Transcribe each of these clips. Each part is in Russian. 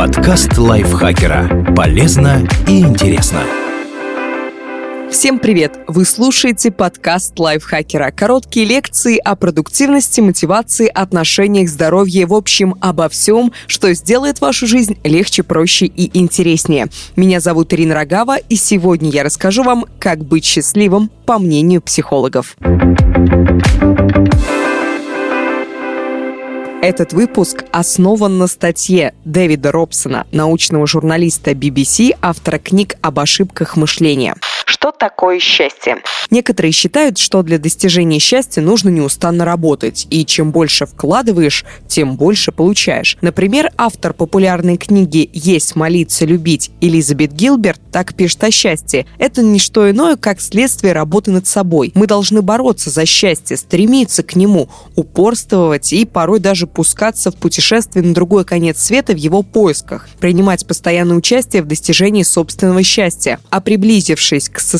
Подкаст лайфхакера. Полезно и интересно. Всем привет! Вы слушаете подкаст лайфхакера. Короткие лекции о продуктивности, мотивации, отношениях, здоровье, в общем, обо всем, что сделает вашу жизнь легче, проще и интереснее. Меня зовут Ирина Рогава, и сегодня я расскажу вам, как быть счастливым, по мнению психологов. Этот выпуск основан на статье Дэвида Робсона, научного журналиста BBC, автора книг об ошибках мышления. Такое счастье? Некоторые считают, что для достижения счастья нужно неустанно работать, и чем больше вкладываешь, тем больше получаешь. Например, автор популярной книги «Есть, молиться, любить» Элизабет Гилберт так пишет о счастье. Это не что иное, как следствие работы над собой. Мы должны бороться за счастье, стремиться к нему, упорствовать и порой даже пускаться в путешествие на другой конец света в его поисках, принимать постоянное участие в достижении собственного счастья. А приблизившись к состоянию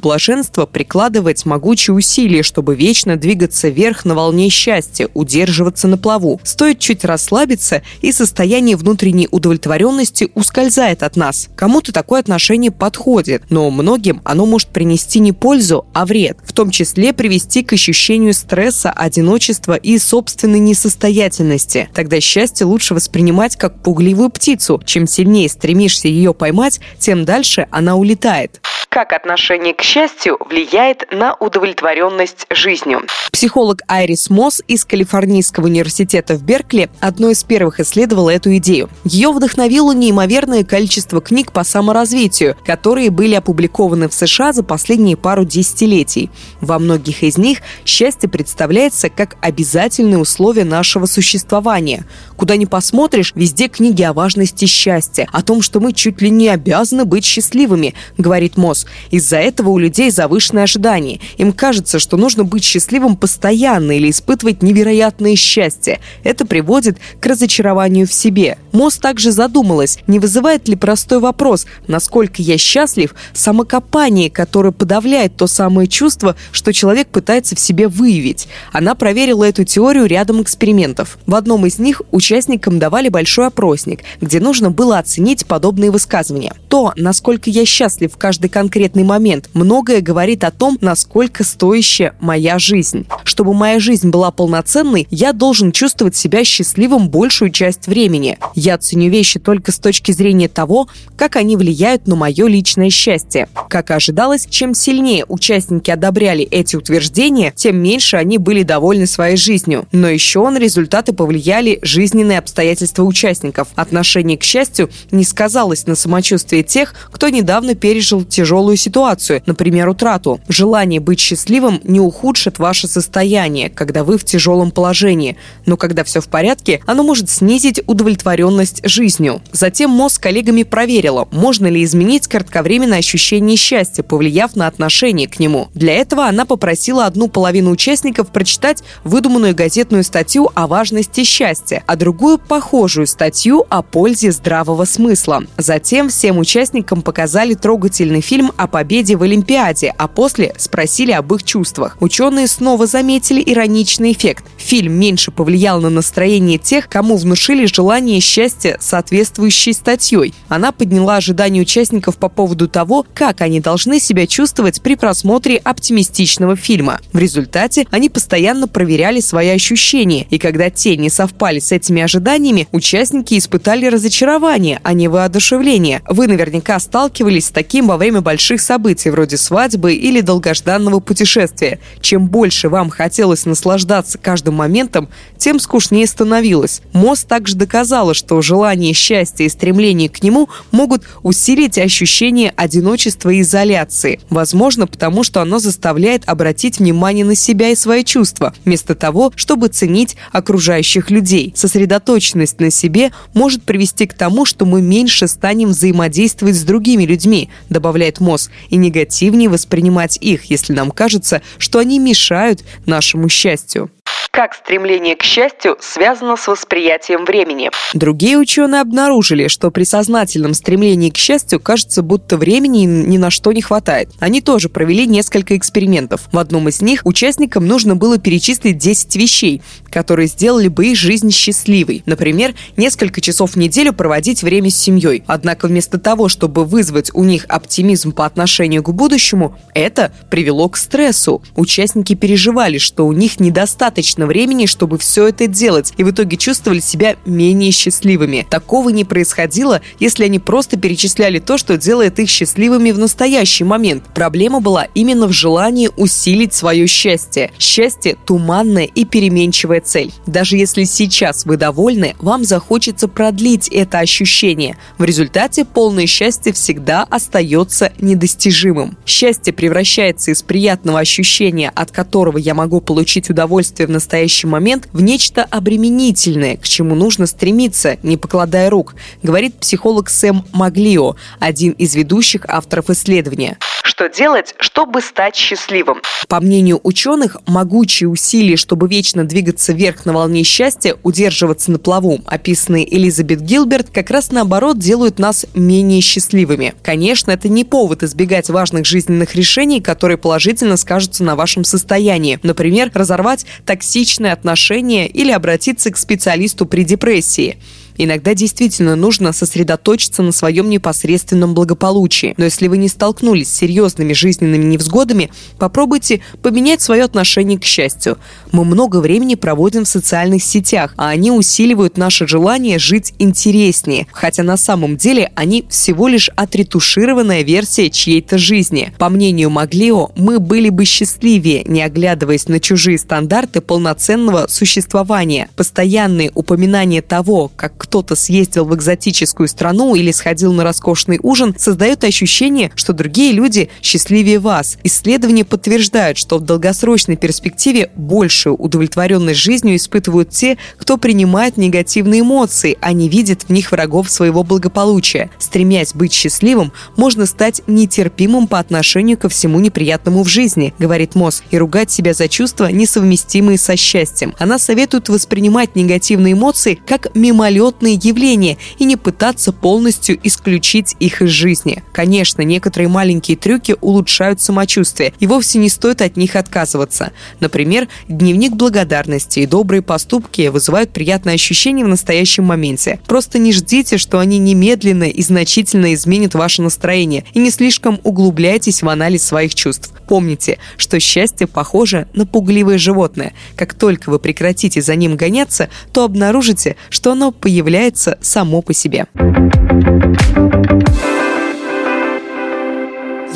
блаженства прикладывать могучие усилия, чтобы вечно двигаться вверх на волне счастья, удерживаться на плаву. Стоит чуть расслабиться, и состояние внутренней удовлетворенности ускользает от нас. Кому-то такое отношение подходит, но многим оно может принести не пользу, а вред, в том числе привести к ощущению стресса, одиночества и собственной несостоятельности. Тогда счастье лучше воспринимать как пугливую птицу. Чем сильнее стремишься ее поймать, тем дальше она улетает как отношение к счастью влияет на удовлетворенность жизнью. Психолог Айрис Мосс из Калифорнийского университета в Беркли одной из первых исследовала эту идею. Ее вдохновило неимоверное количество книг по саморазвитию, которые были опубликованы в США за последние пару десятилетий. Во многих из них счастье представляется как обязательное условие нашего существования. Куда ни посмотришь, везде книги о важности счастья, о том, что мы чуть ли не обязаны быть счастливыми, говорит Мосс. Из-за этого у людей завышенные ожидания. Им кажется, что нужно быть счастливым постоянно или испытывать невероятное счастье. Это приводит к разочарованию в себе. Мост также задумалась, не вызывает ли простой вопрос, насколько я счастлив, самокопание, которое подавляет то самое чувство, что человек пытается в себе выявить. Она проверила эту теорию рядом экспериментов. В одном из них участникам давали большой опросник, где нужно было оценить подобные высказывания. То, насколько я счастлив в каждый конкретный момент, многое говорит о том, насколько стоящая моя жизнь. Чтобы моя жизнь была полноценной, я должен чувствовать себя счастливым большую часть времени. Я ценю вещи только с точки зрения того, как они влияют на мое личное счастье. Как ожидалось, чем сильнее участники одобряли эти утверждения, тем меньше они были довольны своей жизнью. Но еще на результаты повлияли жизненные обстоятельства участников. Отношение к счастью не сказалось на самочувствии тех, кто недавно пережил тяжелую ситуацию, например, утрату. Желание быть счастливым не ухудшит ваше состояние, когда вы в тяжелом положении. Но когда все в порядке, оно может снизить удовлетворенность жизнью. Затем мозг коллегами проверила, можно ли изменить кратковременное ощущение счастья, повлияв на отношение к нему. Для этого она попросила одну половину участников прочитать выдуманную газетную статью о важности счастья, а другую похожую статью о пользе здравого смысла. Затем всем участникам показали трогательный фильм о победе в Олимпиаде, а после спросили об их чувствах. Ученые снова заметили ироничный эффект. Фильм меньше повлиял на настроение тех, кому внушили желание счастья, соответствующей статьей. Она подняла ожидания участников по поводу того, как они должны себя чувствовать при просмотре оптимистичного фильма. В результате они постоянно проверяли свои ощущения, и когда те не совпали с этими ожиданиями, участники испытали разочарование, а не воодушевление. Вы наверняка сталкивались с таким во время больших событий, вроде свадьбы или долгожданного путешествия. Чем больше вам хотелось наслаждаться каждым моментом, тем скучнее становилось. Мост также доказала, что желание счастья и стремление к нему могут усилить ощущение одиночества и изоляции. Возможно, потому что оно заставляет обратить внимание на себя и свои чувства, вместо того, чтобы ценить окружающих людей. Сосредоточенность на себе может привести к тому, что мы меньше станем взаимодействовать с другими людьми, добавляет МОЗ, и негативнее воспринимать их, если нам кажется, что они мешают нашему счастью. Как стремление к счастью связано с восприятием времени? Другие ученые обнаружили, что при сознательном стремлении к счастью кажется, будто времени ни на что не хватает. Они тоже провели несколько экспериментов. В одном из них участникам нужно было перечислить 10 вещей, которые сделали бы их жизнь счастливой. Например, несколько часов в неделю проводить время с семьей. Однако вместо того, чтобы вызвать у них оптимизм по отношению к будущему, это привело к стрессу. Участники переживали, что у них недостаточно времени, чтобы все это делать, и в итоге чувствовали себя менее счастливыми. Такого не происходило, если они просто перечисляли то, что делает их счастливыми в настоящий момент. Проблема была именно в желании усилить свое счастье. Счастье – туманная и переменчивая цель. Даже если сейчас вы довольны, вам захочется продлить это ощущение. В результате полное счастье всегда остается недостижимым. Счастье превращается из приятного ощущения, от которого я могу получить удовольствие в настоящий момент, в нечто обременительное, к чему нужно стремиться, не покладая рук, говорит психолог Сэм Маглио, один из ведущих авторов исследования. Что делать, чтобы стать счастливым? По мнению ученых, могучие усилия, чтобы вечно двигаться вверх на волне счастья, удерживаться на плаву, описанные Элизабет Гилберт, как раз наоборот делают нас менее счастливыми. Конечно, это не повод избегать важных жизненных решений, которые положительно скажутся на вашем состоянии. Например, разорвать токсичные отношения или обратиться к специалисту при депрессии. Иногда действительно нужно сосредоточиться на своем непосредственном благополучии. Но если вы не столкнулись с серьезными жизненными невзгодами, попробуйте поменять свое отношение к счастью. Мы много времени проводим в социальных сетях, а они усиливают наше желание жить интереснее, хотя на самом деле они всего лишь отретушированная версия чьей-то жизни. По мнению Маглио, мы были бы счастливее, не оглядываясь на чужие стандарты полноценного существования. Постоянные упоминания того, как кто-то съездил в экзотическую страну или сходил на роскошный ужин, создает ощущение, что другие люди счастливее вас. Исследования подтверждают, что в долгосрочной перспективе большую удовлетворенность жизнью испытывают те, кто принимает негативные эмоции, а не видит в них врагов своего благополучия. Стремясь быть счастливым, можно стать нетерпимым по отношению ко всему неприятному в жизни, говорит Мосс, и ругать себя за чувства, несовместимые со счастьем. Она советует воспринимать негативные эмоции как мимолет мимолетные явления и не пытаться полностью исключить их из жизни. Конечно, некоторые маленькие трюки улучшают самочувствие, и вовсе не стоит от них отказываться. Например, дневник благодарности и добрые поступки вызывают приятное ощущение в настоящем моменте. Просто не ждите, что они немедленно и значительно изменят ваше настроение, и не слишком углубляйтесь в анализ своих чувств. Помните, что счастье похоже на пугливое животное. Как только вы прекратите за ним гоняться, то обнаружите, что оно появляется является само по себе.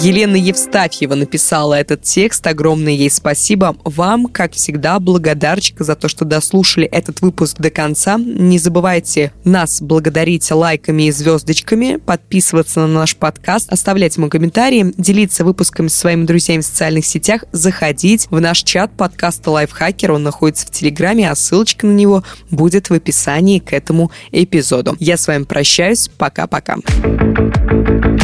Елена Евстафьева написала этот текст. Огромное ей спасибо. Вам, как всегда, благодарчик за то, что дослушали этот выпуск до конца. Не забывайте нас благодарить лайками и звездочками, подписываться на наш подкаст, оставлять ему комментарии, делиться выпусками со своими друзьями в социальных сетях, заходить в наш чат подкаста Лайфхакер. Он находится в Телеграме, а ссылочка на него будет в описании к этому эпизоду. Я с вами прощаюсь. Пока-пока.